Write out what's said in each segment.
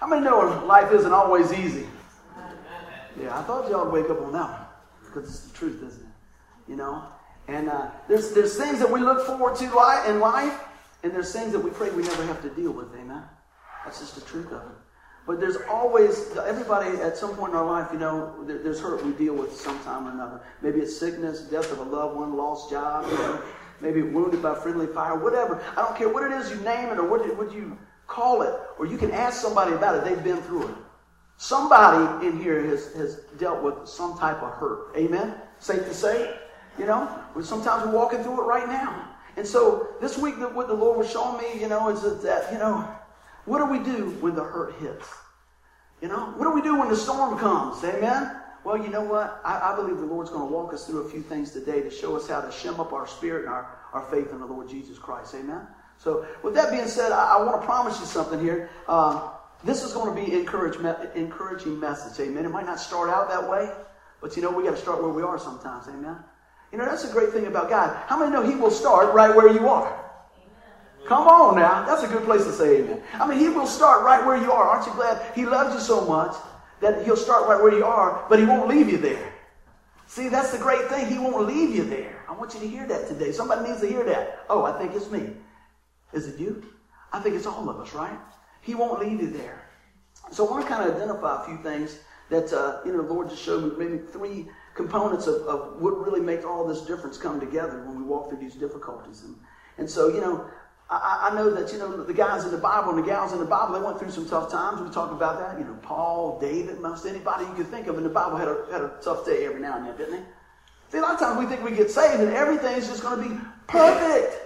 How many know life isn't always easy? Yeah, I thought y'all would wake up on that one because it's the truth, isn't it? You know, and uh, there's there's things that we look forward to in life, and there's things that we pray we never have to deal with. Amen. That's just the truth of it. But there's always everybody at some point in our life, you know, there, there's hurt we deal with sometime or another. Maybe it's sickness, death of a loved one, lost job, you know, maybe wounded by friendly fire, whatever. I don't care what it is you name it or what, what you call it, or you can ask somebody about it. They've been through it. Somebody in here has, has dealt with some type of hurt. Amen? Safe to say? You know, sometimes we're walking through it right now. And so this week, what the Lord was showing me, you know, is that, you know, what do we do when the hurt hits? You know, what do we do when the storm comes? Amen? Well, you know what? I, I believe the Lord's going to walk us through a few things today to show us how to shim up our spirit and our, our faith in the Lord Jesus Christ. Amen? So, with that being said, I, I want to promise you something here. Uh, this is going to be encouragement, encouraging message. Amen. It might not start out that way, but you know, we got to start where we are sometimes. Amen. You know, that's a great thing about God. How many know He will start right where you are? Amen. Come on now. That's a good place to say amen. I mean, He will start right where you are. Aren't you glad He loves you so much that He'll start right where you are, but He won't leave you there? See, that's the great thing. He won't leave you there. I want you to hear that today. Somebody needs to hear that. Oh, I think it's me. Is it you? I think it's all of us, right? He won't leave you there. So I want to kind of identify a few things that uh, you know the Lord just showed me maybe three components of, of what really makes all this difference come together when we walk through these difficulties. And, and so, you know, I, I, know that, you know, the guys in the Bible and the gals in the Bible, they went through some tough times. We talked about that. You know, Paul, David, most anybody you could think of in the Bible had a, had a tough day every now and then, didn't they? See, a lot of times we think we get saved and everything is just going to be perfect.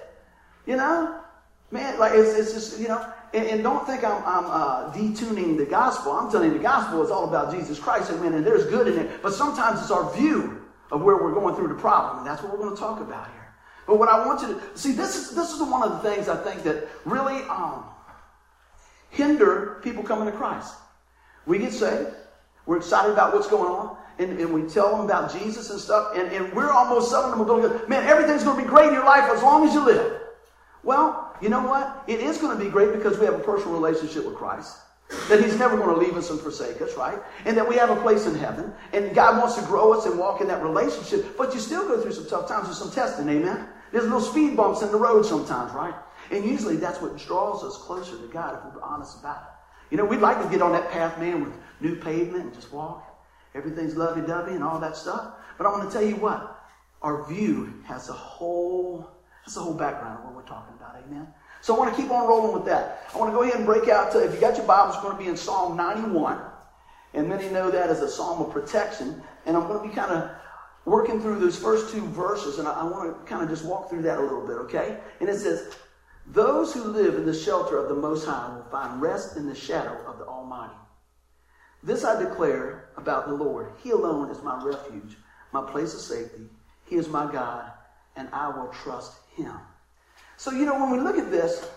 You know? Man, like, it's, it's just, you know, and, and don't think I'm, I'm uh, detuning the gospel. I'm telling you, the gospel is all about Jesus Christ. Amen. And there's good in it. But sometimes it's our view of where we're going through the problem. And that's what we're going to talk about here. But what I want you to see, this is this is one of the things I think that really um, hinder people coming to Christ. We get saved. We're excited about what's going on. And, and we tell them about Jesus and stuff. And, and we're almost selling them, a going, man, everything's going to be great in your life as long as you live. Well, you know what? It is going to be great because we have a personal relationship with Christ. That He's never going to leave us and forsake us, right? And that we have a place in heaven. And God wants to grow us and walk in that relationship. But you still go through some tough times and some testing, amen? There's little speed bumps in the road sometimes, right? And usually that's what draws us closer to God if we're honest about it. You know, we'd like to get on that path, man, with new pavement and just walk. Everything's lovey-dovey and all that stuff. But I want to tell you what. Our view has a whole that's the whole background of what we're talking about. Amen. So I want to keep on rolling with that. I want to go ahead and break out. To, if you got your Bible, it's going to be in Psalm 91. And many know that as a psalm of protection. And I'm going to be kind of working through those first two verses. And I, I want to kind of just walk through that a little bit, okay? And it says, Those who live in the shelter of the Most High will find rest in the shadow of the Almighty. This I declare about the Lord. He alone is my refuge, my place of safety. He is my God, and I will trust him. So, you know, when we look at this,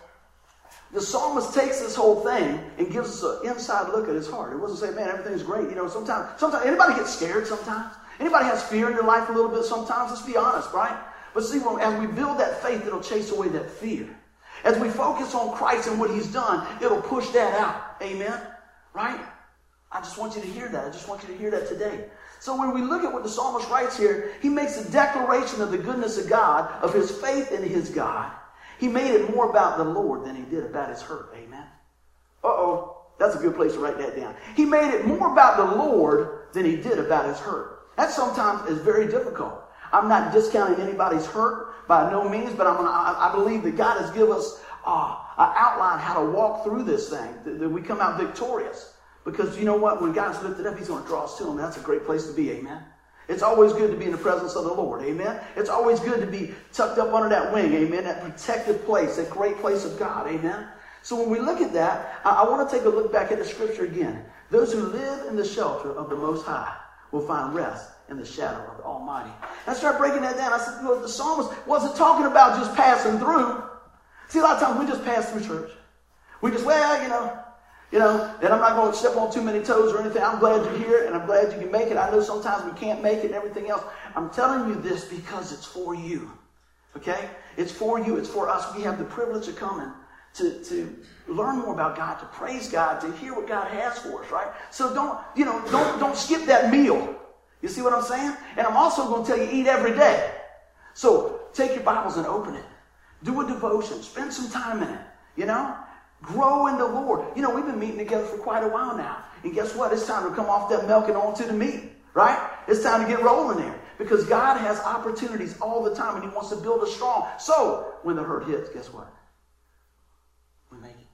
the psalmist takes this whole thing and gives us an inside look at his heart. It wasn't say, man, everything's great. You know, sometimes, sometimes anybody gets scared sometimes. Anybody has fear in their life a little bit sometimes. Let's be honest, right? But see, when, as we build that faith, it'll chase away that fear. As we focus on Christ and what he's done, it'll push that out. Amen? Right? I just want you to hear that. I just want you to hear that today. So when we look at what the psalmist writes here, he makes a declaration of the goodness of God, of his faith in his God. He made it more about the Lord than he did about his hurt. Amen. Uh-oh. That's a good place to write that down. He made it more about the Lord than he did about his hurt. That sometimes is very difficult. I'm not discounting anybody's hurt by no means, but I'm, I, I believe that God has given us uh, an outline how to walk through this thing, that, that we come out victorious. Because you know what? When God's lifted up, He's going to draw us to Him. That's a great place to be. Amen. It's always good to be in the presence of the Lord. Amen. It's always good to be tucked up under that wing. Amen. That protected place, that great place of God. Amen. So when we look at that, I, I want to take a look back at the scripture again. Those who live in the shelter of the Most High will find rest in the shadow of the Almighty. And I started breaking that down. I said, well, the psalmist wasn't talking about just passing through. See, a lot of times we just pass through church. We just, well, you know, you know, and I'm not going to step on too many toes or anything. I'm glad you're here and I'm glad you can make it. I know sometimes we can't make it and everything else. I'm telling you this because it's for you. Okay? It's for you. It's for us. We have the privilege of coming to, to learn more about God, to praise God, to hear what God has for us, right? So don't, you know, don't, don't skip that meal. You see what I'm saying? And I'm also going to tell you, eat every day. So take your Bibles and open it. Do a devotion. Spend some time in it. You know? Grow in the Lord. You know, we've been meeting together for quite a while now. And guess what? It's time to come off that milk and onto the meat, right? It's time to get rolling there. Because God has opportunities all the time and He wants to build us strong. So when the hurt hits, guess what? We make it.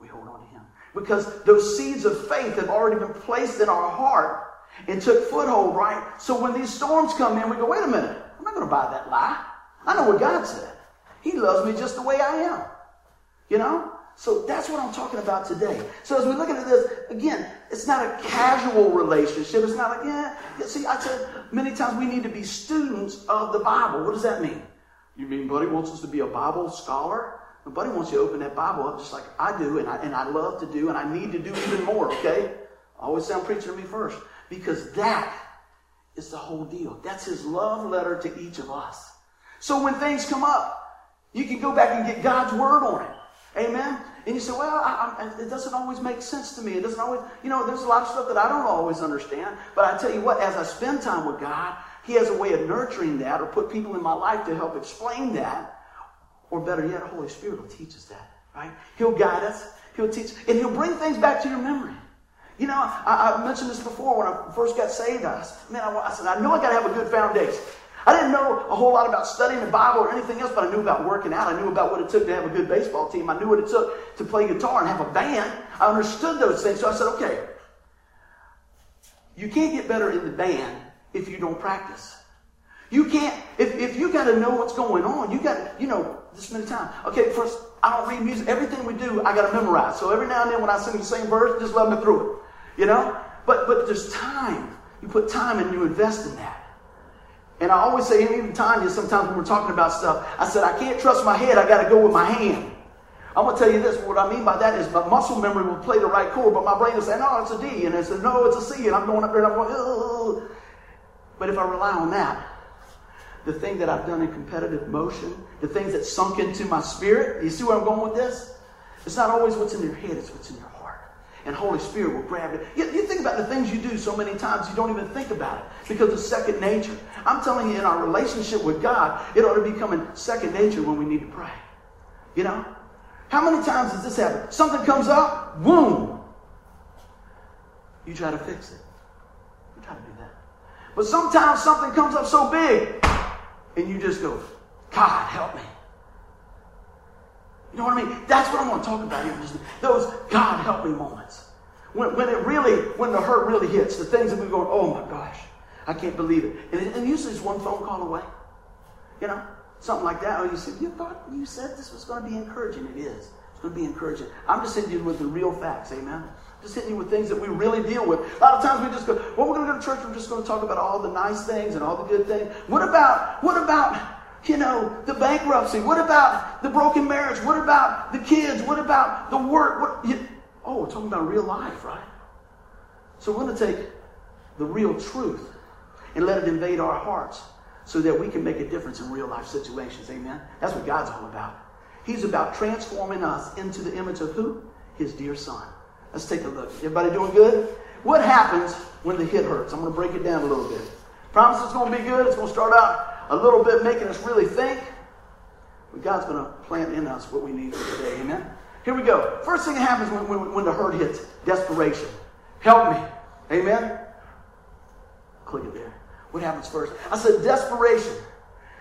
We hold on to Him. Because those seeds of faith have already been placed in our heart and took foothold, right? So when these storms come in, we go, wait a minute, I'm not going to buy that lie. I know what God said. He loves me just the way I am. You know? So that's what I'm talking about today. So as we look at this, again, it's not a casual relationship. It's not like, yeah, see, I said many times we need to be students of the Bible. What does that mean? You mean Buddy wants us to be a Bible scholar? And Buddy wants you to open that Bible up just like I do, and I, and I love to do, and I need to do even more, okay? Always sound preaching to me first. Because that is the whole deal. That's his love letter to each of us. So when things come up, you can go back and get God's word on it. Amen? And you say, well, I, I, it doesn't always make sense to me. It doesn't always, you know, there's a lot of stuff that I don't always understand. But I tell you what, as I spend time with God, He has a way of nurturing that or put people in my life to help explain that. Or better yet, the Holy Spirit will teach us that, right? He'll guide us. He'll teach, and He'll bring things back to your memory. You know, I, I mentioned this before when I first got saved. I, man, I, I said, I know I got to have a good foundation. I didn't know a whole lot about studying the Bible or anything else, but I knew about working out. I knew about what it took to have a good baseball team. I knew what it took to play guitar and have a band. I understood those things. So I said, okay, you can't get better in the band if you don't practice. You can't, if, if you got to know what's going on, you got, you know, this many times. Okay, first, I don't read music. Everything we do, I got to memorize. So every now and then when I sing the same verse, just let me through it. You know? But, but there's time. You put time and you invest in that. And I always say, even Tanya, sometimes when we're talking about stuff, I said, I can't trust my head, I got to go with my hand. I'm going to tell you this. What I mean by that is my muscle memory will play the right chord, but my brain will say, no, it's a D. And I said, no, it's a C. And I'm going up there and I'm going, Ugh. But if I rely on that, the thing that I've done in competitive motion, the things that sunk into my spirit, you see where I'm going with this? It's not always what's in your head, it's what's in your heart and Holy Spirit will grab it. You, you, think about the things you do so many times, you don't even think about it because it's second nature. I'm telling you, in our relationship with God, it ought to be becoming second nature when we need to pray. You know? How many times does this happen? Something comes up, boom. You try to fix it. You try to do that. But sometimes something comes up so big, and you just go, God, help me. You know what I mean? That's what I want to talk about here. Just those God help me moments. When, when it really, when the hurt really hits, the things that we go, oh my gosh, I can't believe it. And, it, and usually it's one phone call away. You know, something like that. Or you said, you thought you said this was going to be encouraging. It is. It's going to be encouraging. I'm just hitting you with the real facts. Amen. Just hitting you with things that we really deal with. A lot of times we just go, well, we're going to go to church. We're just going to talk about all the nice things and all the good things. What about, what about you know, the bankruptcy? What about the broken marriage? What about the kids? What about the work? What, you, oh, we're talking about real life, right? So we're going to take the real truth and let it invade our hearts so that we can make a difference in real life situations. Amen? That's what God's all about. He's about transforming us into the image of who? His dear son. Let's take a look. Everybody doing good? What happens when the hit hurts? I'm going to break it down a little bit. Promise it's going to be good. It's going to start out a little bit making us really think. But God's going to plant in us what we need for today. Amen? Here we go. First thing that happens when, when, when the hurt hits desperation. Help me. Amen? Click it there. What happens first? I said desperation.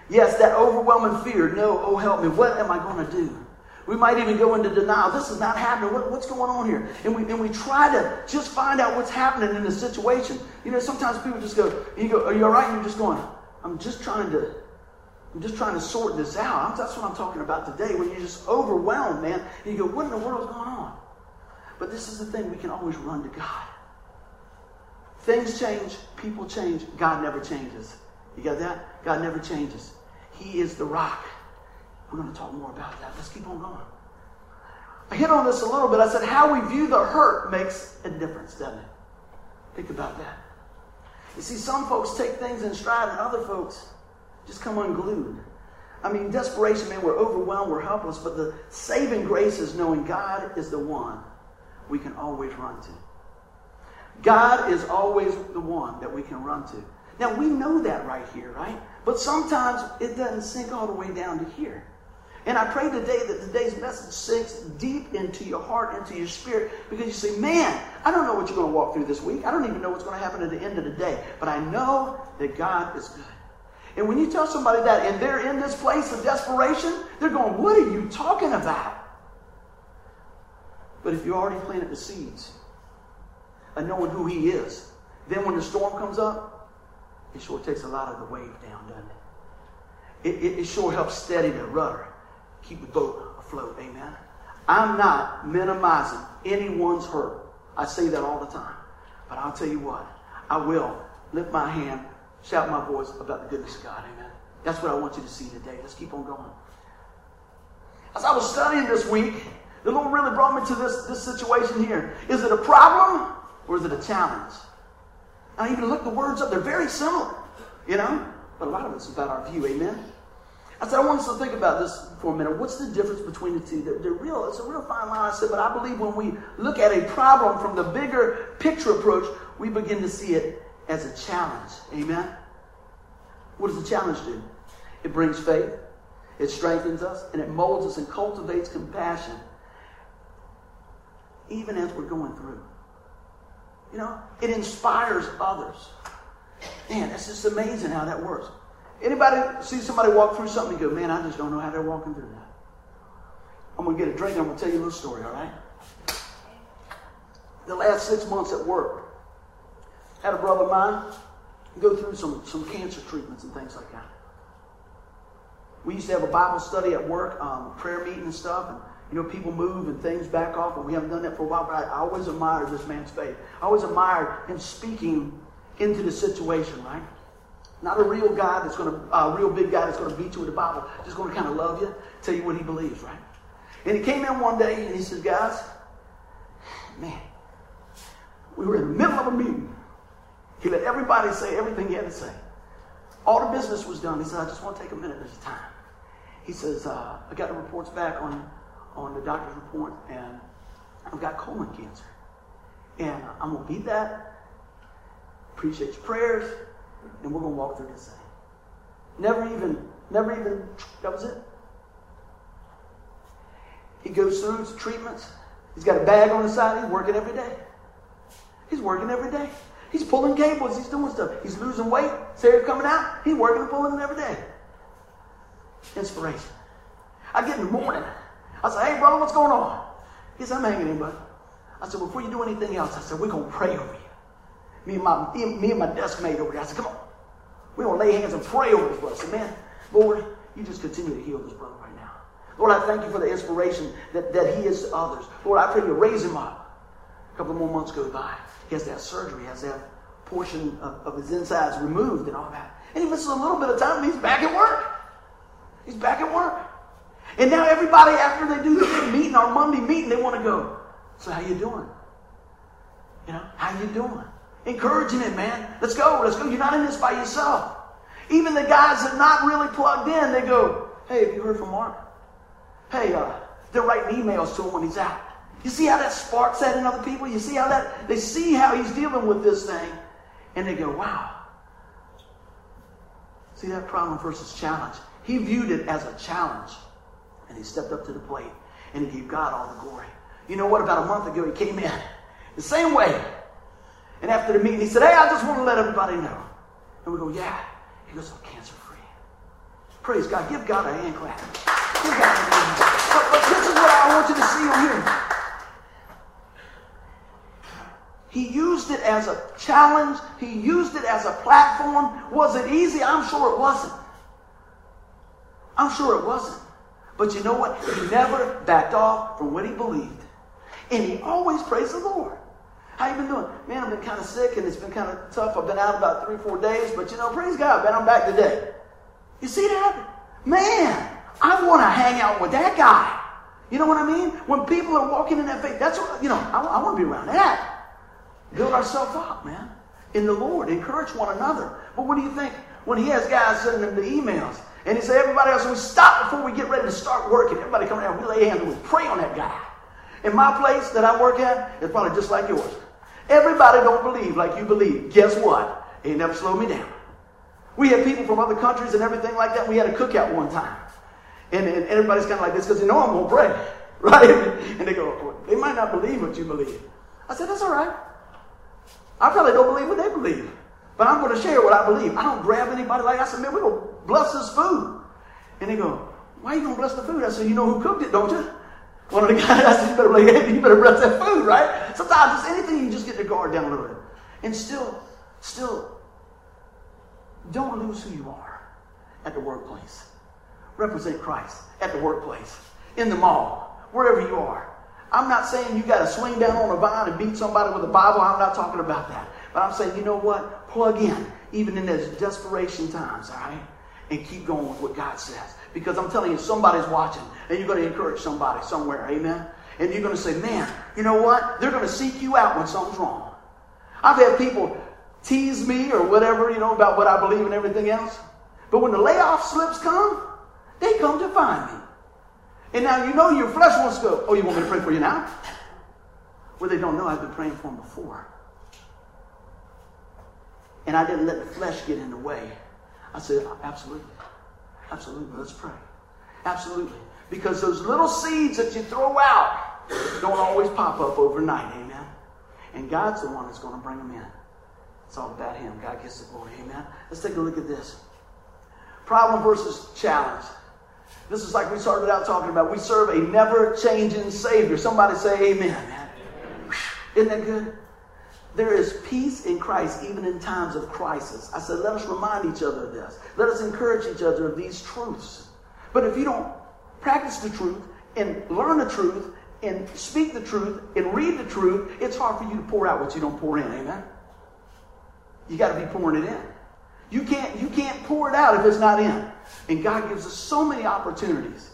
Yes, that overwhelming fear. No, oh, help me. What am I going to do? We might even go into denial. This is not happening. What, what's going on here? And we, and we try to just find out what's happening in the situation. You know, sometimes people just go, you go, are you all right? And you're just going, I'm just trying to, I'm just trying to sort this out. That's what I'm talking about today. When you're just overwhelmed, man, you go, what in the world is going on? But this is the thing, we can always run to God. Things change, people change, God never changes. You got that? God never changes. He is the rock. We're going to talk more about that. Let's keep on going. I hit on this a little bit. I said, how we view the hurt makes a difference, doesn't it? Think about that. You see, some folks take things in stride and other folks just come unglued. I mean, desperation, man, we're overwhelmed, we're helpless, but the saving grace is knowing God is the one we can always run to. God is always the one that we can run to. Now, we know that right here, right? But sometimes it doesn't sink all the way down to here. And I pray today that today's message sinks deep into your heart, into your spirit, because you say, man, I don't know what you're going to walk through this week. I don't even know what's going to happen at the end of the day. But I know that God is good. And when you tell somebody that and they're in this place of desperation, they're going, What are you talking about? But if you already planted the seeds of knowing who He is, then when the storm comes up, it sure takes a lot of the wave down, doesn't it? It, it, it sure helps steady the rudder, keep the boat afloat. Amen. I'm not minimizing anyone's hurt. I say that all the time. But I'll tell you what, I will lift my hand shout my voice about the goodness of God. Amen. That's what I want you to see today. Let's keep on going. As I was studying this week, the Lord really brought me to this, this situation here. Is it a problem or is it a challenge? I even looked the words up. They're very similar, you know? But a lot of it's about our view. Amen. I said, I want us to think about this for a minute. What's the difference between the two? They're, they're, real. It's a real fine line. I said, but I believe when we look at a problem from the bigger picture approach, we begin to see it as a challenge. Amen? What does the challenge do? It brings faith, it strengthens us, and it molds us and cultivates compassion even as we're going through. You know, it inspires others. Man, that's just amazing how that works. Anybody see somebody walk through something and go, man, I just don't know how they're walking through that. I'm going to get a drink. I'm going to tell you a little story, all right? The last six months at work, had a brother of mine go through some, some cancer treatments and things like that. We used to have a Bible study at work, um, prayer meeting and stuff, and you know, people move and things back off, and we haven't done that for a while, but I, I always admired this man's faith. I always admired him speaking into the situation, right? Not a real guy that's going to, a uh, real big guy that's going to beat you with the Bible, just going to kind of love you, tell you what he believes, right? And he came in one day and he says, guys, man, we were in the middle of a meeting. He let everybody say everything he had to say. All the business was done. He said, I just want to take a minute. There's a time. He says, uh, I got the reports back on, on the doctor's report, and I've got colon cancer. And I'm going to beat that. Appreciate your prayers. And we're going to walk through this thing. Never even, never even, that was it. He goes through his treatments. He's got a bag on his side. He's working every day. He's working every day. He's pulling cables. He's doing stuff. He's losing weight. Sarah coming out. He's working and pulling it every day. Inspiration. I get in the morning. I say, hey, brother, what's going on? He said, I'm hanging in, bud. I said, before you do anything else, I said, we're going to pray over you. Me and my, me and my desk mate over there. I said, come on. We're going to lay hands and pray over this brother. I said, man, Lord, you just continue to heal this brother right now. Lord, I thank you for the inspiration that, that he is to others. Lord, I pray you raise him up. A couple more months go by. He has that surgery. He has that portion of, of his insides removed and all that. And he misses a little bit of time and he's back at work. He's back at work. And now everybody, after they do the meeting, our Monday meeting, they want to go, so how you doing? You know, how you doing? Encouraging him, man. Let's go, let's go. You're not in this by yourself. Even the guys that are not really plugged in, they go, hey, have you heard from Mark? Hey, uh, they're writing emails to him when he's out. You see how that sparks that in other people? You see how that, they see how he's dealing with this thing, and they go, wow. See that problem versus challenge? He viewed it as a challenge, and he stepped up to the plate, and he gave God all the glory. You know what? About a month ago, he came in the same way. And after the meeting, he said, Hey, I just want to let everybody know. And we go, Yeah. He goes, I'm cancer free. Praise God. Give God a hand clap. Give God a hand clap. But, but this is what I want you to see on here. He used it as a challenge. He used it as a platform. Was it easy? I'm sure it wasn't. I'm sure it wasn't. But you know what? He never backed off from what he believed. And he always praised the Lord. How you been doing? Man, I've been kind of sick and it's been kind of tough. I've been out about three, four days, but you know, praise God, man, I'm back today. You see that? Man, I want to hang out with that guy. You know what I mean? When people are walking in that faith, that's what, you know, I, I want to be around that. Build ourselves up, man, in the Lord. Encourage one another. But what do you think when he has guys sending him the emails? And he said, everybody else, we stop before we get ready to start working. Everybody come around, we lay hands and we pray on that guy. In my place that I work at, it's probably just like yours. Everybody don't believe like you believe. Guess what? It never slowed me down. We had people from other countries and everything like that. We had a cookout one time. And, and everybody's kind of like this because they know I'm going to pray. Right? And they go, they might not believe what you believe. I said, that's all right. I probably don't believe what they believe. But I'm going to share what I believe. I don't grab anybody like I said, man, we're going to bless this food. And they go, why are you going to bless the food? I said, you know who cooked it, don't you? One of the guys, I said, you better, bless, you better bless that food, right? Sometimes it's anything, you just get your guard down a little bit. And still, still, don't lose who you are at the workplace. Represent Christ at the workplace, in the mall, wherever you are. I'm not saying you got to swing down on a vine and beat somebody with a Bible. I'm not talking about that. But I'm saying, you know what? Plug in, even in those desperation times, all right? And keep going with what God says. Because I'm telling you, somebody's watching, and you're going to encourage somebody somewhere, amen? And you're going to say, man, you know what? They're going to seek you out when something's wrong. I've had people tease me or whatever, you know, about what I believe and everything else. But when the layoff slips come, they come to find me. And now you know your flesh wants to go, oh, you want me to pray for you now? Well, they don't know I've been praying for them before. And I didn't let the flesh get in the way. I said, absolutely. Absolutely. Let's pray. Absolutely. Because those little seeds that you throw out don't always pop up overnight. Amen. And God's the one that's going to bring them in. It's all about Him. God gets the glory. Amen. Let's take a look at this. Problem versus challenge. This is like we started out talking about. We serve a never changing Savior. Somebody say amen. Isn't that good? There is peace in Christ even in times of crisis. I said, let us remind each other of this. Let us encourage each other of these truths. But if you don't practice the truth and learn the truth and speak the truth and read the truth, it's hard for you to pour out what you don't pour in. Amen? You got to be pouring it in. You can't, you can't pour it out if it's not in. And God gives us so many opportunities.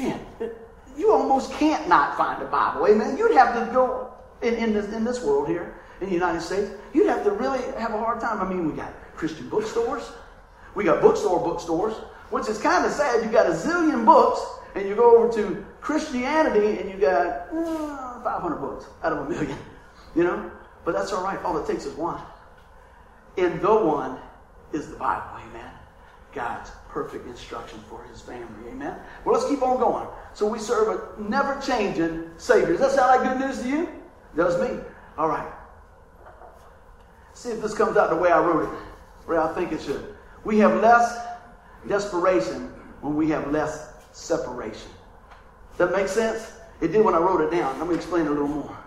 Man, you almost can't not find a Bible. Amen? You'd have to go in, in, this, in this world here in the United States, you'd have to really have a hard time. I mean, we got Christian bookstores, we got bookstore bookstores, which is kind of sad. You got a zillion books, and you go over to Christianity, and you got uh, 500 books out of a million. You know, but that's all right. All it takes is one, and the one is the Bible. Amen. God's perfect instruction for His family. Amen. Well, let's keep on going. So we serve a never changing Savior. Does that sound like good news to you? Does me. All right. See if this comes out the way I wrote it, where I think it should. We have less desperation when we have less separation. Does that make sense? It did when I wrote it down. Let me explain a little more.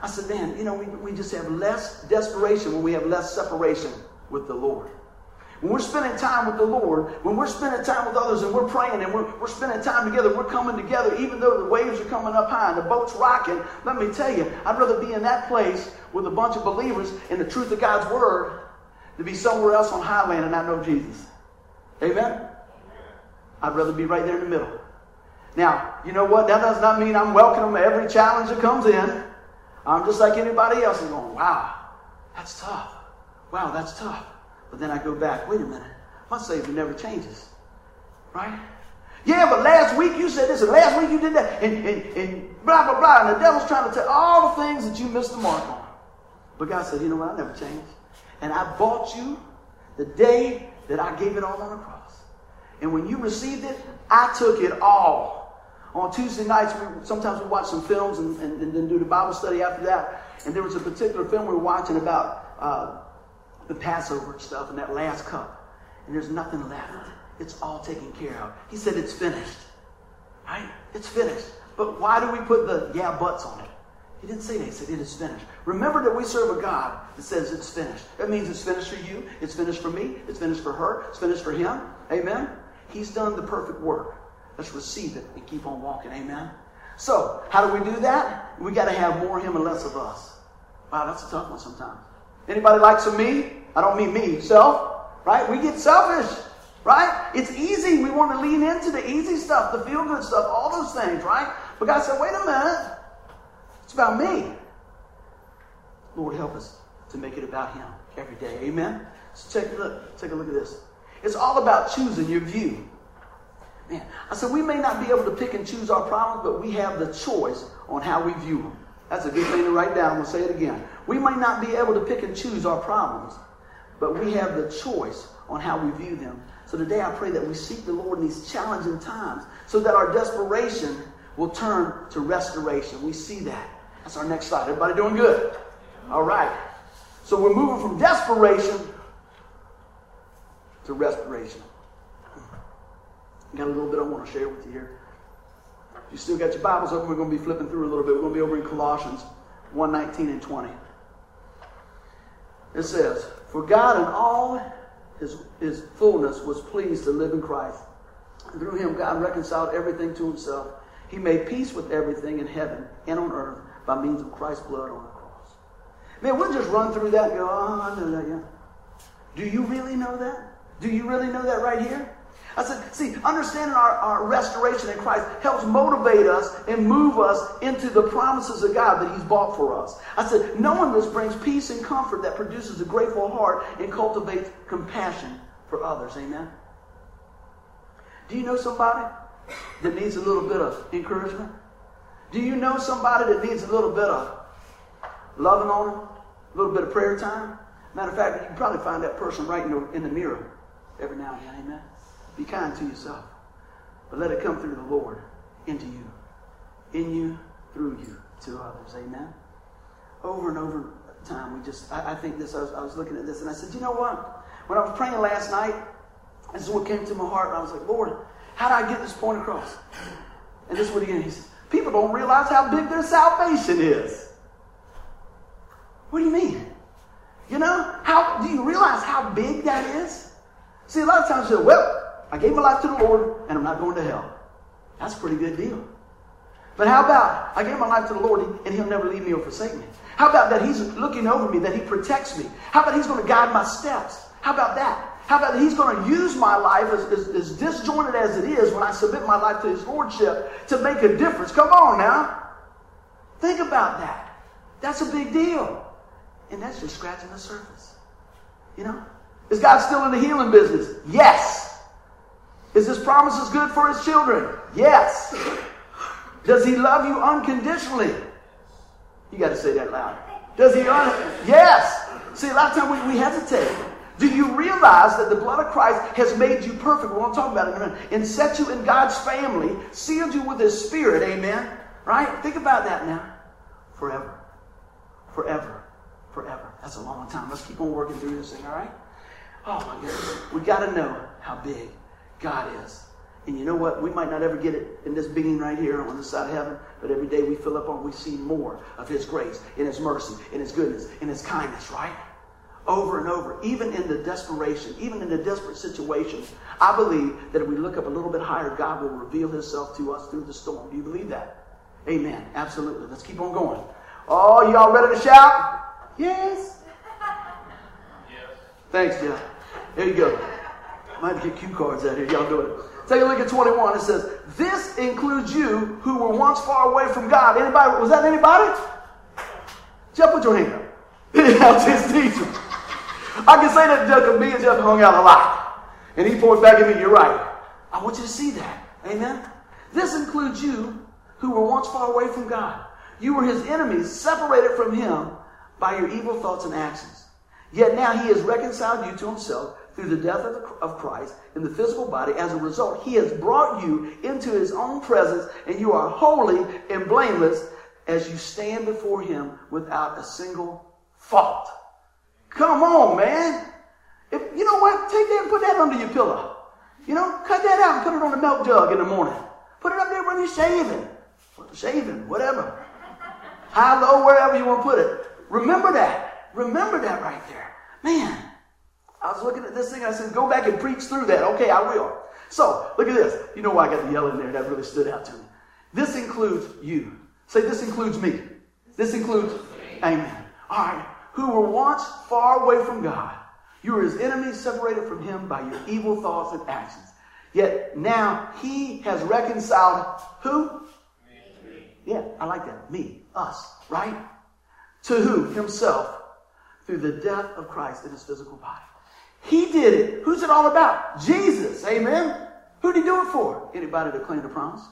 I said, man, you know, we, we just have less desperation when we have less separation with the Lord. When we're spending time with the Lord, when we're spending time with others and we're praying and we're, we're spending time together, we're coming together, even though the waves are coming up high and the boat's rocking, let me tell you, I'd rather be in that place with a bunch of believers in the truth of God's Word to be somewhere else on highland and not know Jesus. Amen? I'd rather be right there in the middle. Now, you know what? That does not mean I'm welcoming every challenge that comes in. I'm just like anybody else and going, wow, that's tough. Wow, that's tough. But then I go back, wait a minute, my Savior never changes. Right? Yeah, but last week you said this, and last week you did that, and, and, and blah, blah, blah. And the devil's trying to tell all the things that you missed the mark on. But God said, you know what? I never changed. And I bought you the day that I gave it all on the cross. And when you received it, I took it all. On Tuesday nights, we, sometimes we watch some films and, and, and, then do the Bible study after that. And there was a particular film we were watching about uh, the Passover stuff and that last cup. And there's nothing left. It's all taken care of. He said it's finished. Right? It's finished. But why do we put the yeah buts on it? He didn't say that. He said it is finished. Remember that we serve a God that says it's finished. That means it's finished for you. It's finished for me. It's finished for her. It's finished for him. Amen. He's done the perfect work. Let's receive it and keep on walking. Amen. So, how do we do that? We got to have more him and less of us. Wow, that's a tough one sometimes. Anybody like some me? I don't mean me, self, right? We get selfish, right? It's easy. We want to lean into the easy stuff, the feel good stuff, all those things, right? But God said, wait a minute. It's about me. Lord, help us to make it about Him every day. Amen? So a look. Take a look at this. It's all about choosing your view. Man, I said we may not be able to pick and choose our problems, but we have the choice on how we view them. That's a good thing to write down. To say it again. We may not be able to pick and choose our problems, but we have the choice on how we view them. So today I pray that we seek the Lord in these challenging times so that our desperation will turn to restoration. We see that. That's our next slide. Everybody doing good? All right. So we're moving from desperation to restoration. Got a little bit I want to share with you here. If you still got your Bibles open, we're going to be flipping through a little bit. We're going to be over in Colossians 1 19 and 20. It says, For God in all his, his fullness was pleased to live in Christ. And through him, God reconciled everything to himself. He made peace with everything in heaven and on earth by means of Christ's blood on the cross. Man, we'll just run through that and go, oh, I know that, yeah. Do you really know that? Do you really know that right here? I said, see, understanding our, our restoration in Christ helps motivate us and move us into the promises of God that He's bought for us. I said, knowing this brings peace and comfort that produces a grateful heart and cultivates compassion for others. Amen. Do you know somebody that needs a little bit of encouragement? Do you know somebody that needs a little bit of loving on them? A little bit of prayer time? Matter of fact, you can probably find that person right in the, in the mirror every now and then. Amen. Be kind to yourself. But let it come through the Lord into you. In you, through you, to others. Amen. Over and over time, we just, I, I think this, I was, I was, looking at this and I said, you know what? When I was praying last night, this is what came to my heart. I was like, Lord, how do I get this point across? And this is what he, he said, people don't realize how big their salvation is. What do you mean? You know, how do you realize how big that is? See, a lot of times you say, well, I gave my life to the Lord and I'm not going to hell. That's a pretty good deal. But how about I gave my life to the Lord and He'll never leave me or forsake me? How about that He's looking over me, that He protects me? How about He's going to guide my steps? How about that? How about that He's going to use my life as, as, as disjointed as it is when I submit my life to His Lordship to make a difference? Come on now. Think about that. That's a big deal. And that's just scratching the surface. You know? Is God still in the healing business? Yes. Is his promises good for his children? Yes. Does he love you unconditionally? You got to say that loud. Does he? Un- yes. See, a lot of times we, we hesitate. Do you realize that the blood of Christ has made you perfect? We're going to talk about it in a minute. And set you in God's family, sealed you with His Spirit. Amen. Right? Think about that now. Forever. Forever. Forever. That's a long time. Let's keep on working through this thing, all right? Oh my goodness. We got to know how big God is. And you know what? We might not ever get it in this being right here on this side of heaven, but every day we fill up on, we see more of His grace, in His mercy, in His goodness, in His kindness, right? Over and over, even in the desperation, even in the desperate situations, I believe that if we look up a little bit higher, God will reveal Himself to us through the storm. Do you believe that? Amen. Absolutely. Let's keep on going. Oh, y'all ready to shout? Yes. Yes. Thanks, Jeff. There you go. Might get cue cards out here. Y'all do it. Take a look at 21. It says, This includes you who were once far away from God. Anybody? Was that anybody? Jeff, put your hand up. His teacher. I can say that Jeff, me and Jeff hung out a lot. And he points back at me, You're right. I want you to see that. Amen. This includes you who were once far away from God. You were his enemies, separated from him by your evil thoughts and actions. Yet now he has reconciled you to himself through the death of, the, of Christ in the physical body. As a result, he has brought you into his own presence, and you are holy and blameless as you stand before him without a single fault. Come on, man. If, you know what? Take that and put that under your pillow. You know, cut that out and put it on the milk jug in the morning. Put it up there when you're shaving. Shaving, whatever. High, low, wherever you want to put it. Remember that. Remember that right there. Man, I was looking at this thing. I said, go back and preach through that. Okay, I will. So, look at this. You know why I got the yellow in there? That really stood out to me. This includes you. Say, this includes me. This includes, amen. All right. Who were once far away from God. You were his enemies, separated from him by your evil thoughts and actions. Yet now he has reconciled who? Me. Yeah, I like that. Me, us, right? To who? Himself, through the death of Christ in his physical body. He did it. Who's it all about? Jesus. Amen. Who did he do it for? Anybody to claim the promise?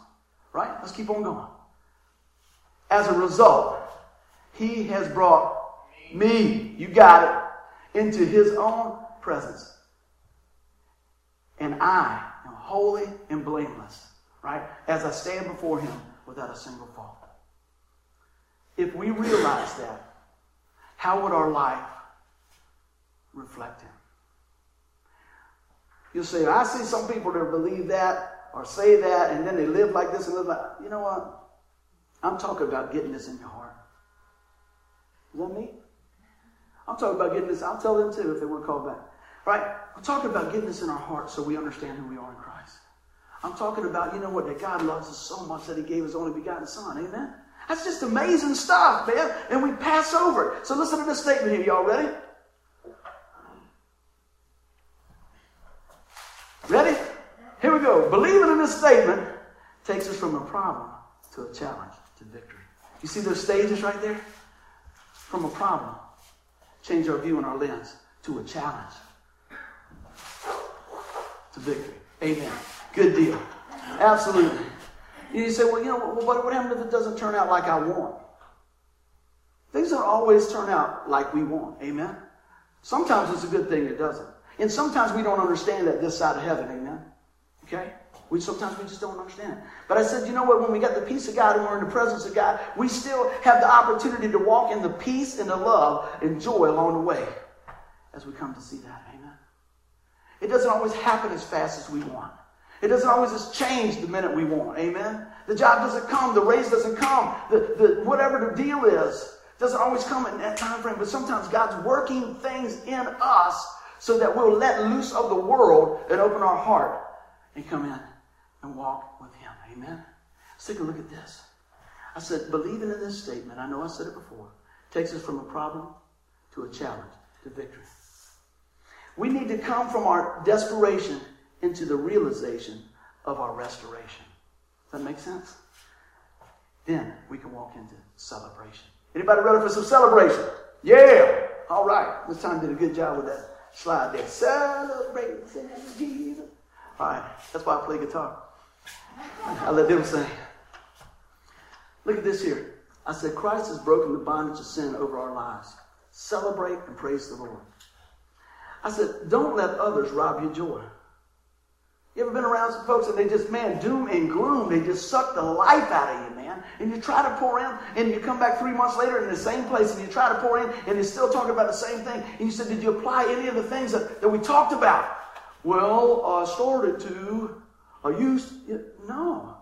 Right? Let's keep on going. As a result, he has brought me, you got it, into his own presence. And I am holy and blameless, right? As I stand before him without a single fault. If we realize that, how would our life reflect him? You'll say, I see some people that believe that or say that, and then they live like this and live like, you know what? I'm talking about getting this in your heart. Is that me? I'm talking about getting this. I'll tell them too if they want to call back. Right? I'm talking about getting this in our heart so we understand who we are in Christ. I'm talking about, you know what, that God loves us so much that He gave His only begotten Son. Amen? That's just amazing stuff, man. And we pass over it. So listen to this statement here. Y'all? Ready? Here we go. Believing in this statement takes us from a problem to a challenge to victory. You see those stages right there? From a problem, change our view and our lens to a challenge to victory. Amen. Good deal. Absolutely. You say, well, you know, what, what happens if it doesn't turn out like I want? Things don't always turn out like we want. Amen. Sometimes it's a good thing it doesn't. And sometimes we don't understand that this side of heaven. Amen. Okay? We sometimes we just don't understand. But I said, you know what? When we got the peace of God and we're in the presence of God, we still have the opportunity to walk in the peace and the love and joy along the way as we come to see that. Amen. It doesn't always happen as fast as we want. It doesn't always just change the minute we want. Amen. The job doesn't come. The raise doesn't come. The, the whatever the deal is doesn't always come in that time frame. But sometimes God's working things in us so that we'll let loose of the world and open our heart and come in and walk with Him. Amen. Let's take a look at this. I said, believing in this statement, I know I said it before, takes us from a problem to a challenge to victory. We need to come from our desperation into the realization of our restoration. Does that make sense? Then we can walk into celebration. Anybody ready for some celebration? Yeah. All right. This time did a good job with that slide there. Celebrate Jesus. That's why I play guitar. I let them sing. Look at this here. I said, Christ has broken the bondage of sin over our lives. Celebrate and praise the Lord. I said, don't let others rob your joy. You ever been around some folks and they just, man, doom and gloom, they just suck the life out of you, man. And you try to pour in, and you come back three months later in the same place, and you try to pour in, and they're still talking about the same thing. And you said, did you apply any of the things that, that we talked about? Well, I started to. I used, no.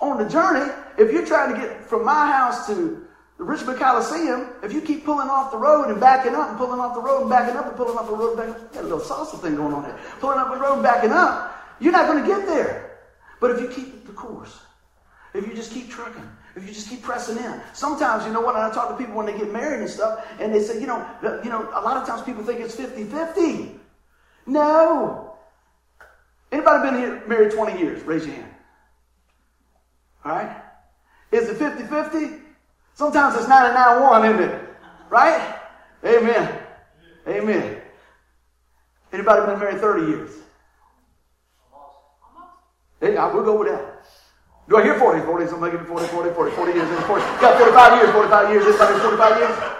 On the journey, if you're trying to get from my house to the Richmond Coliseum, if you keep pulling off the road and backing up and pulling off the road and backing up and pulling off the road and backing up, got a little salsa thing going on there. Pulling up the road and backing up, you're not going to get there. But if you keep the course, if you just keep trucking, if you just keep pressing in. Sometimes, you know what, I talk to people when they get married and stuff, and they say, you know, you know, a lot of times people think it's 50-50. No. Anybody been here married 20 years? Raise your hand. All right? Is it 50-50? Sometimes it's 99-1, isn't it? Right? Amen. Amen. Anybody been married 30 years? Hey, I will go with that. Do I hear 40? 40, somebody give me 40, 40, 40, 40 years. 40. Got 45 years, 45 years. Anybody 45 years?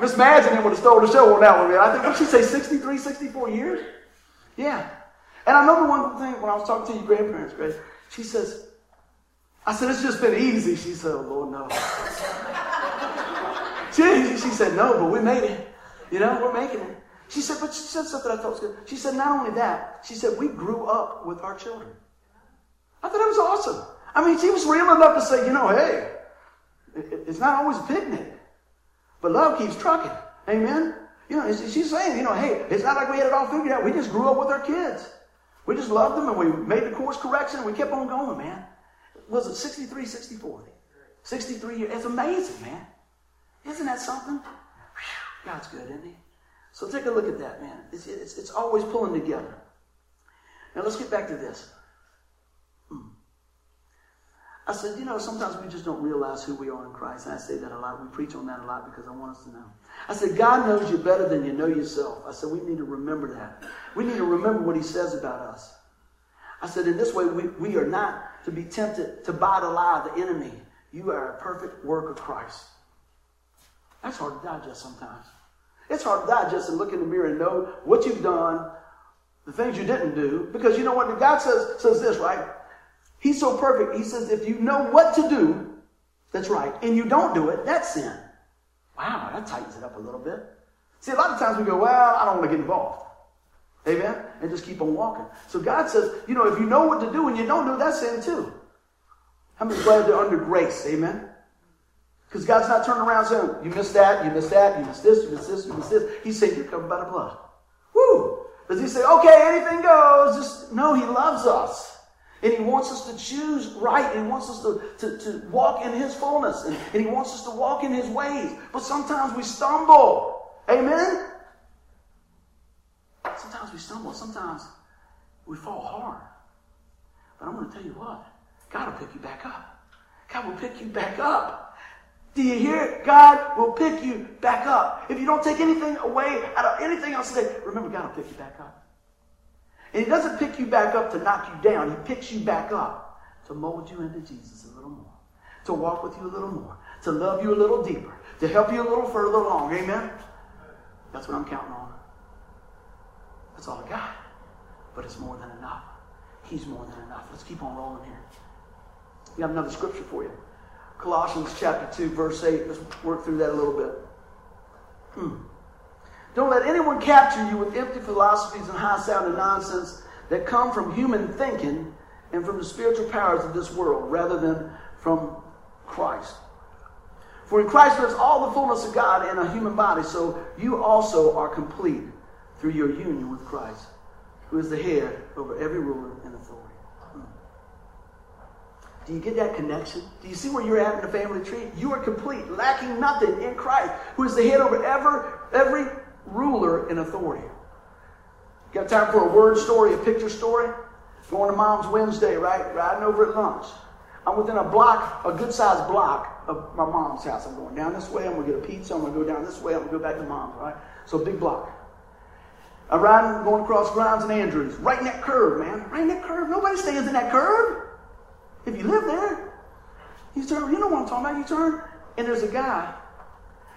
Miss Madsen would have stole the show on that one, man. I think, what she say, 63, 64 years? Yeah. And I remember one thing when I was talking to your grandparents, Grace. She says, I said, it's just been easy. She said, oh, Lord, no. she, she said, no, but we made it. You know, we're making it. She said, but she said something I thought was good. She said, not only that, she said, we grew up with our children. I thought that was awesome. I mean, she was real enough to say, you know, hey, it's not always a picnic, but love keeps trucking. Amen? You know, she's saying, you know, hey, it's not like we had it all figured out. We just grew up with our kids. We just loved them and we made the course correction and we kept on going, man. Was it 63, 64? 63 years. It's amazing, man. Isn't that something? God's good, isn't he? So take a look at that, man. It's, it's, it's always pulling together. Now let's get back to this. I said, you know, sometimes we just don't realize who we are in Christ. And I say that a lot. We preach on that a lot because I want us to know. I said, God knows you better than you know yourself. I said, we need to remember that. We need to remember what he says about us. I said, in this way, we, we are not to be tempted to buy the lie of the enemy. You are a perfect work of Christ. That's hard to digest sometimes. It's hard to digest and look in the mirror and know what you've done, the things you didn't do. Because you know what? God says, says this, right? He's so perfect. He says, if you know what to do, that's right, and you don't do it, that's sin. Wow, that tightens it up a little bit. See, a lot of times we go, well, I don't want to get involved. Amen? And just keep on walking. So God says, you know, if you know what to do and you don't do, that's sin too. How many glad they're under grace? Amen? Because God's not turning around saying, you missed that, you missed that, you missed this, you missed this, you missed this. He saying, you're covered by the blood. Woo! Does he say, okay, anything goes? Just, no, he loves us. And he wants us to choose right. And he wants us to, to, to walk in his fullness. And, and he wants us to walk in his ways. But sometimes we stumble. Amen? Sometimes we stumble. Sometimes we fall hard. But I'm going to tell you what. God will pick you back up. God will pick you back up. Do you hear it? God will pick you back up. If you don't take anything away out of anything else today, remember God will pick you back up. And he doesn't pick you back up to knock you down. He picks you back up to mold you into Jesus a little more, to walk with you a little more, to love you a little deeper, to help you a little further along. Amen? That's what I'm counting on. That's all I got. But it's more than enough. He's more than enough. Let's keep on rolling here. We have another scripture for you. Colossians chapter 2, verse 8. Let's work through that a little bit. Hmm. Don't let anyone capture you with empty philosophies and high sounding nonsense that come from human thinking and from the spiritual powers of this world rather than from Christ. For in Christ lives all the fullness of God in a human body, so you also are complete through your union with Christ, who is the head over every ruler and authority. Do you get that connection? Do you see where you're at in the family tree? You are complete, lacking nothing in Christ, who is the head over every, every ruler in authority. Got time for a word story, a picture story? Going to Mom's Wednesday, right? Riding over at lunch. I'm within a block, a good sized block of my mom's house. I'm going down this way, I'm to get a pizza, I'm to go down this way, I'm to go back to mom's, right? So big block. I'm riding, going across Grimes and Andrews, right in that curve, man. Right in that curve. Nobody stands in that curve. If you live there, you turn, you know what I'm talking about. You turn, and there's a guy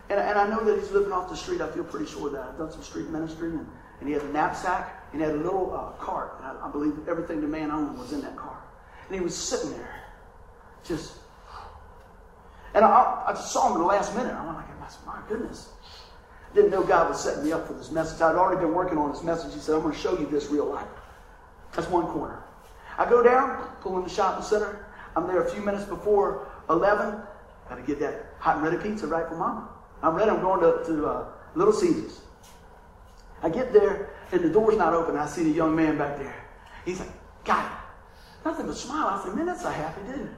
and, and I know that he's living off the street. I feel pretty sure that. I've done some street ministry, and, and he had a knapsack, and he had a little uh, cart. And I, I believe everything the man owned was in that car. And he was sitting there, just. And I, I just saw him in the last minute. I went like, my goodness. Didn't know God was setting me up for this message. I'd already been working on this message. He said, I'm going to show you this real life. That's one corner. I go down, pull in the shopping center. I'm there a few minutes before 11. Got to get that hot and ready pizza right for mama. I'm ready. I'm going to, to uh, Little Caesars. I get there, and the door's not open. I see the young man back there. He's like, it. Nothing but smile. I said, man, that's a happy dude.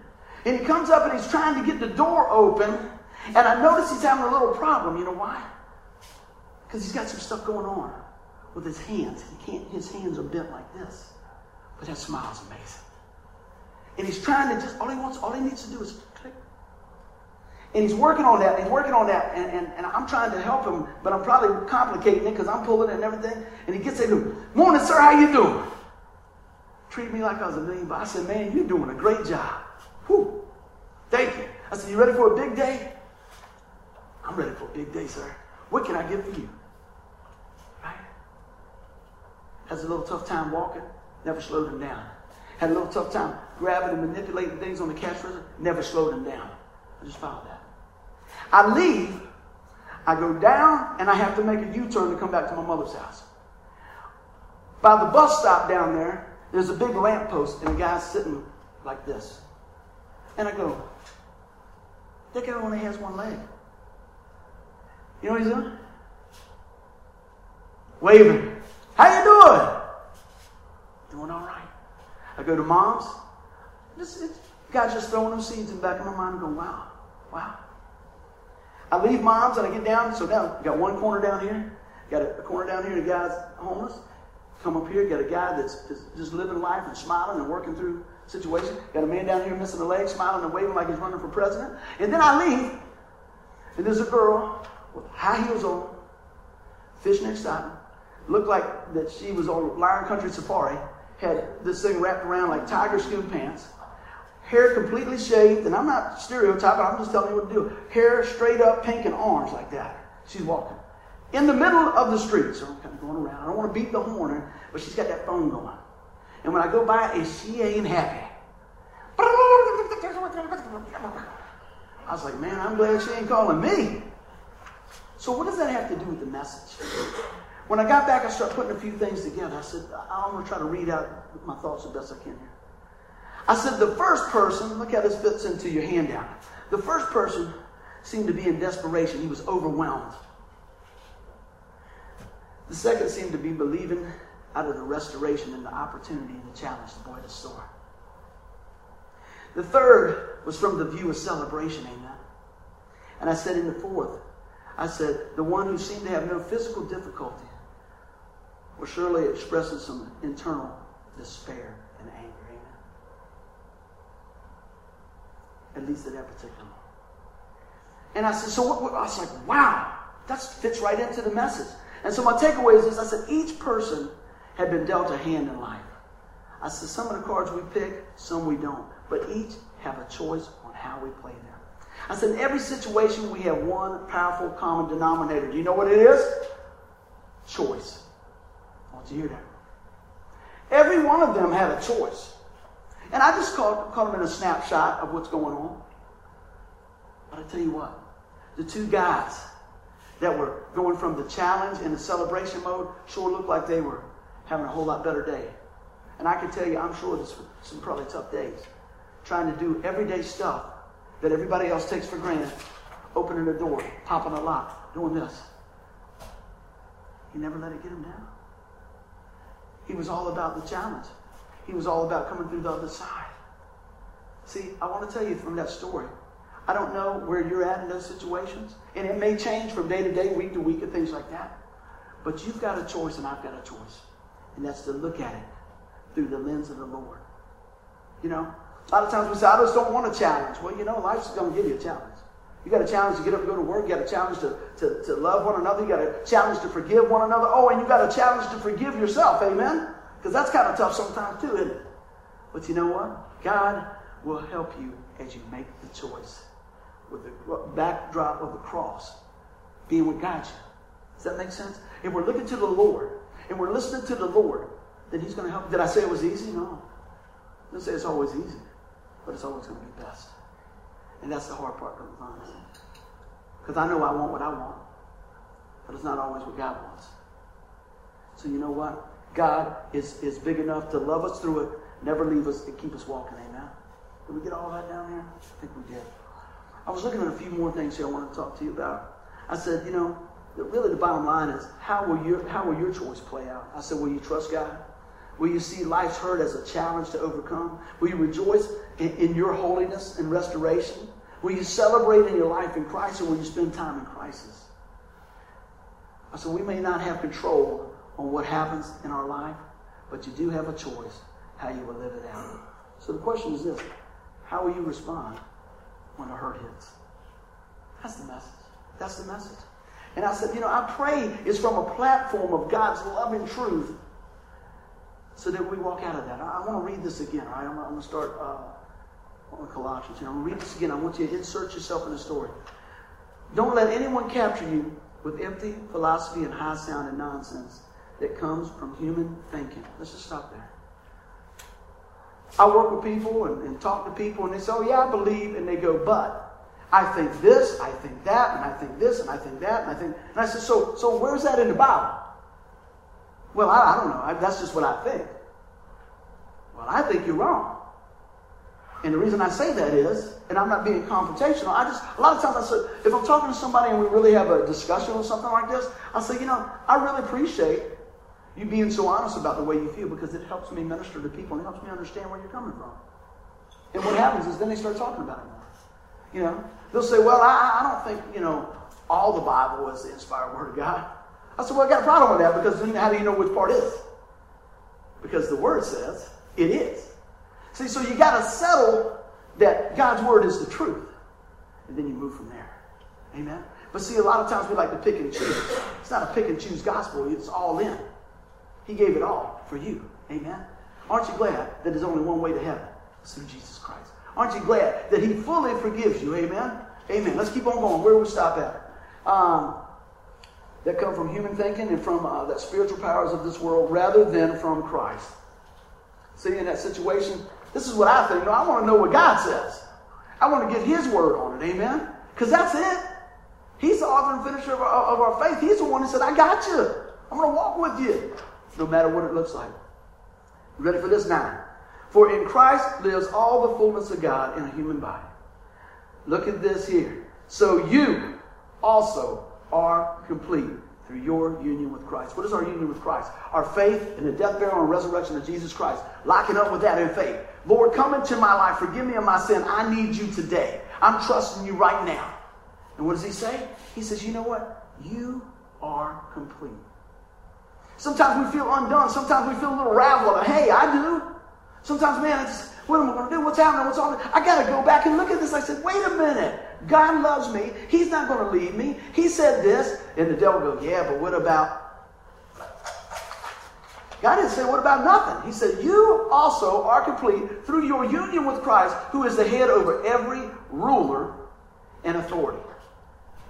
And he comes up and he's trying to get the door open. And I notice he's having a little problem. You know why? Because he's got some stuff going on with his hands. He can't, his hands are bent like this. But that smile's amazing. And he's trying to just, all he wants, all he needs to do is and he's working on that, he's working on that, and, and, and I'm trying to help him, but I'm probably complicating it because I'm pulling it and everything. And he gets there, morning, sir, how you doing? Treat me like I was a million bucks. I said, man, you're doing a great job. Whew. Thank you. I said, you ready for a big day? I'm ready for a big day, sir. What can I get for you? Right? Has a little tough time walking, never slowed him down. Had a little tough time grabbing and manipulating things on the cash register, never slowed him down. I just followed that. I leave, I go down, and I have to make a U turn to come back to my mother's house. By the bus stop down there, there's a big lamppost, and a guy's sitting like this. And I go, that guy only has one leg. You know what he's doing? Waving. How you doing? Doing all right. I go to mom's. This, God's just throwing those seeds in the back of my mind and going, wow, wow. I leave mom's and I get down. So now, got one corner down here, got a, corner down here, a guy's homeless. Come up here, got a guy that's just living life and smiling and working through situation. Got a man down here missing a leg, smiling and waving like he's running for president. And then I leave, and there's a girl with high heels on, fishnet stocking, looked like that she was on Lion Country Safari, had this thing wrapped around like tiger skin pants, hair completely shaved, and I'm not stereotyping, I'm just telling you what to do. Hair straight up pink and orange like that. She's walking. In the middle of the street, so I'm kind of going around. I don't want to beat the horn, but she's got that phone going. And when I go by, and she ain't happy. I was like, man, I'm glad she ain't calling me. So what does that have to do with the message? When I got back, I started putting a few things together. I said, I'm going to try to read out my thoughts the best I can here. I said, the first person, look how this fits into your handout. The first person seemed to be in desperation. He was overwhelmed. The second seemed to be believing out of the restoration and the opportunity and the challenge the boy the story. The third was from the view of celebration, amen. And I said in the fourth, I said, the one who seemed to have no physical difficulty was surely expressing some internal despair and anger, amen. At least at that particular moment. And I said, so what, what, I was like, wow, that fits right into the message. And so my takeaway is this I said, each person had been dealt a hand in life. I said, some of the cards we pick, some we don't. But each have a choice on how we play them. I said, in every situation, we have one powerful common denominator. Do you know what it is? Choice. I want you to hear that. Every one of them had a choice. And I just caught, caught them in a snapshot of what's going on. But I tell you what, the two guys that were going from the challenge and the celebration mode sure looked like they were having a whole lot better day. And I can tell you, I'm sure this some probably tough days. Trying to do everyday stuff that everybody else takes for granted. Opening a door, popping a lock, doing this. He never let it get him down. He was all about the challenge. He was all about coming through the other side. See, I want to tell you from that story. I don't know where you're at in those situations. And it may change from day to day, week to week, and things like that. But you've got a choice, and I've got a choice. And that's to look at it through the lens of the Lord. You know, a lot of times we say, I just don't want a challenge. Well, you know, life's going to give you a challenge. You got a challenge to get up and go to work. You got a challenge to, to, to love one another. You got a challenge to forgive one another. Oh, and you got a challenge to forgive yourself. Amen? Because that's kind of tough sometimes too, isn't it? But you know what? God will help you as you make the choice with the backdrop of the cross being what guides you. Does that make sense? If we're looking to the Lord and we're listening to the Lord, then He's going to help. Did I say it was easy? No. I didn't say it's always easy, but it's always going to be best. And that's the hard part, honestly. Because I know I want what I want, but it's not always what God wants. So you know what? God is, is big enough to love us through it, never leave us, and keep us walking. Amen. Did we get all that down here? I think we did. I was looking at a few more things here I want to talk to you about. I said, you know, really the bottom line is how will your how will your choice play out? I said, will you trust God? Will you see life's hurt as a challenge to overcome? Will you rejoice in, in your holiness and restoration? Will you celebrate in your life in Christ or will you spend time in crisis? I said, we may not have control on what happens in our life, but you do have a choice how you will live it out. So the question is this how will you respond when the hurt hits? That's the message. That's the message. And I said, you know, I pray it's from a platform of God's love and truth so that we walk out of that. I, I want to read this again, all right? I'm, I'm going to start uh, on Colossians here. I'm going to read this again. I want you to insert yourself in the story. Don't let anyone capture you with empty philosophy and high sounding nonsense that comes from human thinking. Let's just stop there. I work with people and, and, talk to people, and they say, Oh, yeah, I believe. And they go, But I think this, I think that, and I think this, and I think that, and I think. And I said, So, so where's that in the Bible? Well, I, I don't know. I, that's just what I think. Well, I think you're wrong. And the reason I say that is, and I'm not being confrontational, I just, a lot of times I say, if I'm talking to somebody and we really have a discussion or something like this, I say, you know, I really appreciate you being so honest about the way you feel because it helps me minister to people and it helps me understand where you're coming from. And what happens is then they start talking about it. You know, they'll say, well, I, I don't think, you know, all the Bible is the inspired word of God. I said, well, I got a problem with that because then how do you know which part is? Because the word says it is. See, so you got to settle that God's word is the truth. And then you move from there. Amen? But see, a lot of times we like to pick and choose. It's not a pick and choose gospel, it's all in. He gave it all for you. Amen? Aren't you glad that there's only one way to heaven? It's through Jesus Christ. Aren't you glad that He fully forgives you? Amen? Amen. Let's keep on going. Where do we stop at? Um, that come from human thinking and from uh, the spiritual powers of this world rather than from Christ. See, in that situation, this is what I think. No, I want to know what God says. I want to get His word on it. Amen? Because that's it. He's the author and finisher of our, of our faith. He's the one who said, I got you. I'm going to walk with you, no matter what it looks like. Ready for this now? For in Christ lives all the fullness of God in a human body. Look at this here. So you also are complete through your union with Christ. What is our union with Christ? Our faith in the death, burial, and resurrection of Jesus Christ. Locking up with that in faith. Lord, come into my life. Forgive me of my sin. I need you today. I'm trusting you right now. And what does he say? He says, You know what? You are complete. Sometimes we feel undone. Sometimes we feel a little raveled. Hey, I do. Sometimes, man, it's, what am I going to do? What's happening? What's on? I got to go back and look at this. I said, wait a minute. God loves me. He's not going to leave me. He said this. And the devil goes, yeah, but what about? God didn't say, what about nothing? He said, you also are complete through your union with Christ, who is the head over every ruler and authority.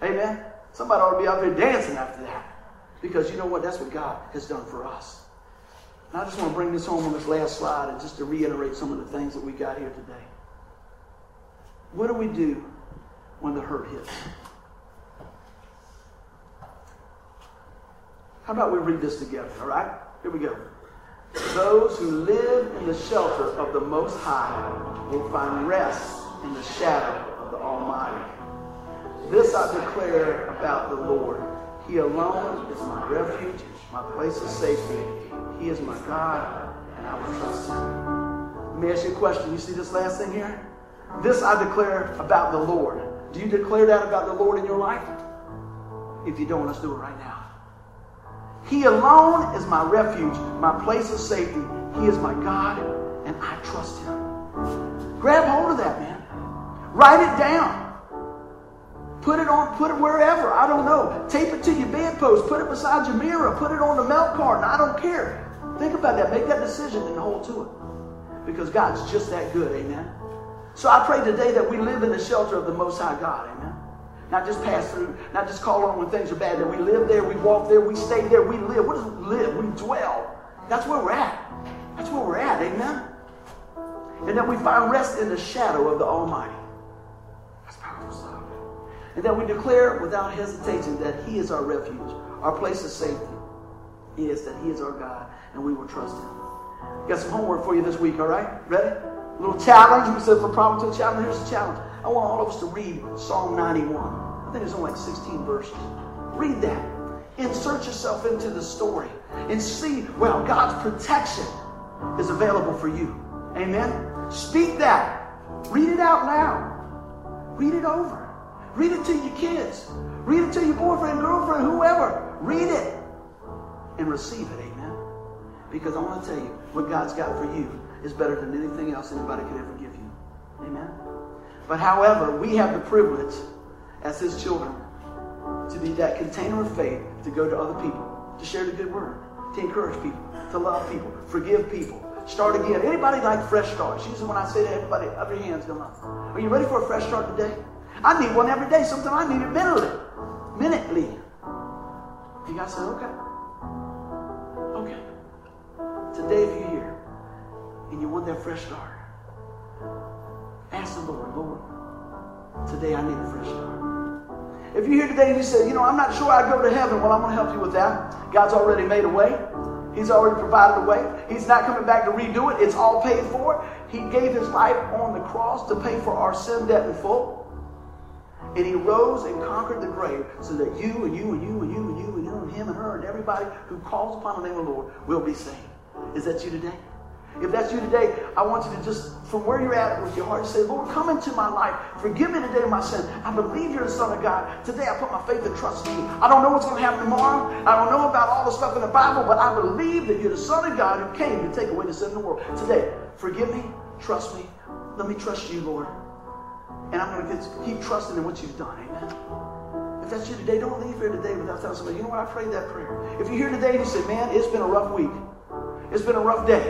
Amen? Somebody ought to be out there dancing after that. Because you know what? That's what God has done for us. And I just want to bring this home on this last slide and just to reiterate some of the things that we got here today. What do we do when the hurt hits? How about we read this together, all right? Here we go. Those who live in the shelter of the Most High will find rest in the shadow of the Almighty. This I declare about the Lord. He alone is my refuge, my place of safety. He is my God, and I will trust him. Let me ask you a question. You see this last thing here? This I declare about the Lord. Do you declare that about the Lord in your life? If you don't, let's do it right now. He alone is my refuge, my place of safety. He is my God, and I trust him. Grab hold of that, man. Write it down. Put it on, put it wherever. I don't know. Tape it to your bedpost. Put it beside your mirror. Put it on the milk carton. I don't care. Think about that. Make that decision and hold to it. Because God's just that good. Amen. So I pray today that we live in the shelter of the Most High God. Amen. Not just pass through, not just call on when things are bad. That we live there, we walk there, we stay there, we live. What does live? We dwell. That's where we're at. That's where we're at. Amen. And that we find rest in the shadow of the Almighty. And that we declare without hesitation that He is our refuge, our place of safety. Is that He is our God, and we will trust Him. Got some homework for you this week, all right? Ready? A little challenge. We said for problem to a challenge. Here's the challenge. I want all of us to read Psalm 91. I think it's only like 16 verses. Read that. Insert yourself into the story and see, well, God's protection is available for you. Amen? Speak that. Read it out loud. Read it over. Read it to your kids. Read it to your boyfriend, girlfriend, whoever. Read it and receive it. Amen? Because I want to tell you, what God's got for you is better than anything else anybody could ever give you. Amen? But however, we have the privilege as His children to be that container of faith to go to other people, to share the good word, to encourage people, to love people, forgive people, start again. Anybody like fresh starts? Usually when I say to everybody, have your hands come up. Are you ready for a fresh start today? I need one every day. Sometimes I need it minutely. Minutely. You guys say, okay. Okay. Today, if you're here and you want that fresh start, ask the Lord, Lord, today I need a fresh start. If you're here today and you say, you know, I'm not sure I go to heaven, well, I'm going to help you with that. God's already made a way. He's already provided a way. He's not coming back to redo it. It's all paid for. He gave his life on the cross to pay for our sin debt in full. And he rose and conquered the grave so that you and you and you and you and you and you and him and her and everybody who calls upon the name of the Lord will be saved. Is that you today? If that's you today, I want you to just, from where you're at with your heart, say, Lord, come into my life. Forgive me today of my sin. I believe you're the Son of God. Today I put my faith and trust in you. I don't know what's going to happen tomorrow. I don't know about all the stuff in the Bible, but I believe that you're the Son of God who came to take away the sin of the world. Today, forgive me, trust me. Let me trust you, Lord. And I'm going to keep trusting in what you've done. Amen. If that's you today, don't leave here today without telling somebody, you know what, I prayed that prayer. If you're here today and you say, man, it's been a rough week. It's been a rough day.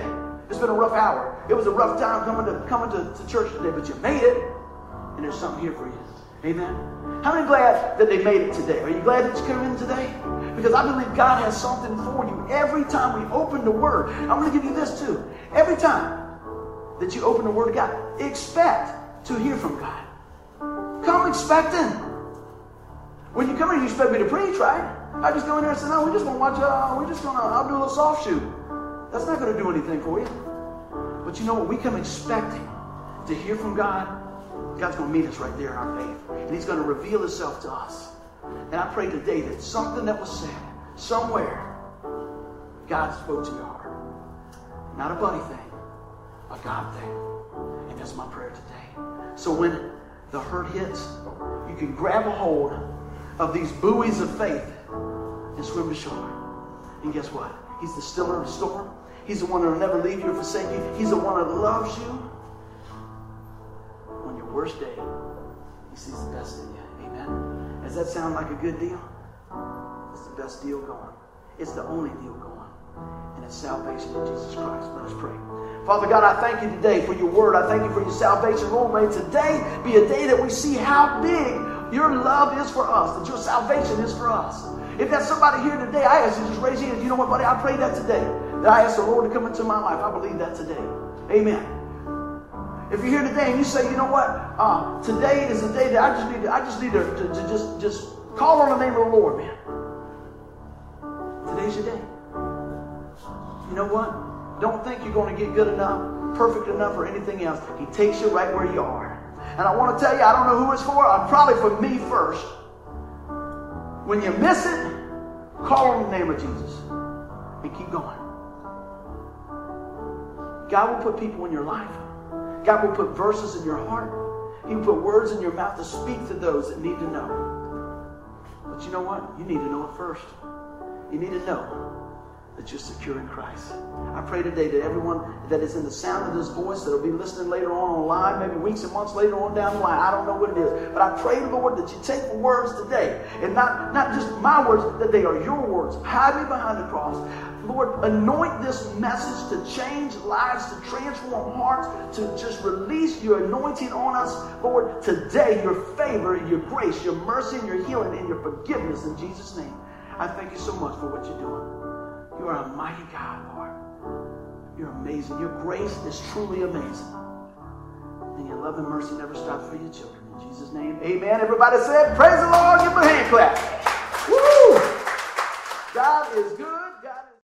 It's been a rough hour. It was a rough time coming to coming to, to church today, but you made it. And there's something here for you. Amen. How many glad that they made it today? Are you glad that you came in today? Because I believe God has something for you. Every time we open the Word, I'm going to give you this too. Every time that you open the Word of God, expect to hear from God. Come expecting. When you come in, you expect me to preach, right? I just go in there and say, no, we're just going to watch, uh, we're just going to, I'll do a little soft shoot. That's not going to do anything for you. But you know what? We come expecting to hear from God. God's going to meet us right there in our faith. And He's going to reveal Himself to us. And I pray today that something that was said somewhere, God spoke to your heart. Not a buddy thing, a God thing. And that's my prayer today. So when the hurt hits, you can grab a hold of these buoys of faith and swim to shore. And guess what? He's the stiller of the storm. He's the one that will never leave you or forsake you. He's the one that loves you. On your worst day, he sees the best in you. Amen. Does that sound like a good deal? It's the best deal going. It's the only deal going. And it's salvation in Jesus Christ. Let us pray. Father God, I thank you today for your word. I thank you for your salvation. Lord, may today be a day that we see how big your love is for us, that your salvation is for us. If that's somebody here today, I ask you just raise your hand. You know what, buddy? I pray that today. That I ask the Lord to come into my life. I believe that today. Amen. If you're here today and you say, you know what, uh, today is the day that I just need to, I just need to, to, to just just call on the name of the Lord, man. Today's your day. You know what? Don't think you're going to get good enough, perfect enough, or anything else. He takes you right where you are. And I want to tell you, I don't know who it's for. I'm probably for me first. When you miss it, call on the name of Jesus and keep going. God will put people in your life. God will put verses in your heart. He will put words in your mouth to speak to those that need to know. But you know what? You need to know it first. You need to know that you're secure in Christ. I pray today that everyone that is in the sound of this voice that will be listening later on online, maybe weeks and months later on down the line, I don't know what it is, but I pray, Lord, that you take the words today and not, not just my words, that they are your words. Hide me behind the cross. Lord, anoint this message to change lives, to transform hearts, to just release your anointing on us. Lord, today, your favor, your grace, your mercy, and your healing, and your forgiveness in Jesus' name. I thank you so much for what you're doing. You are a mighty God, Lord. You're amazing. Your grace is truly amazing. And your love and mercy never stop for your children. In Jesus' name, amen. Everybody said, Praise the Lord. Give him a hand clap. Woo! God is good.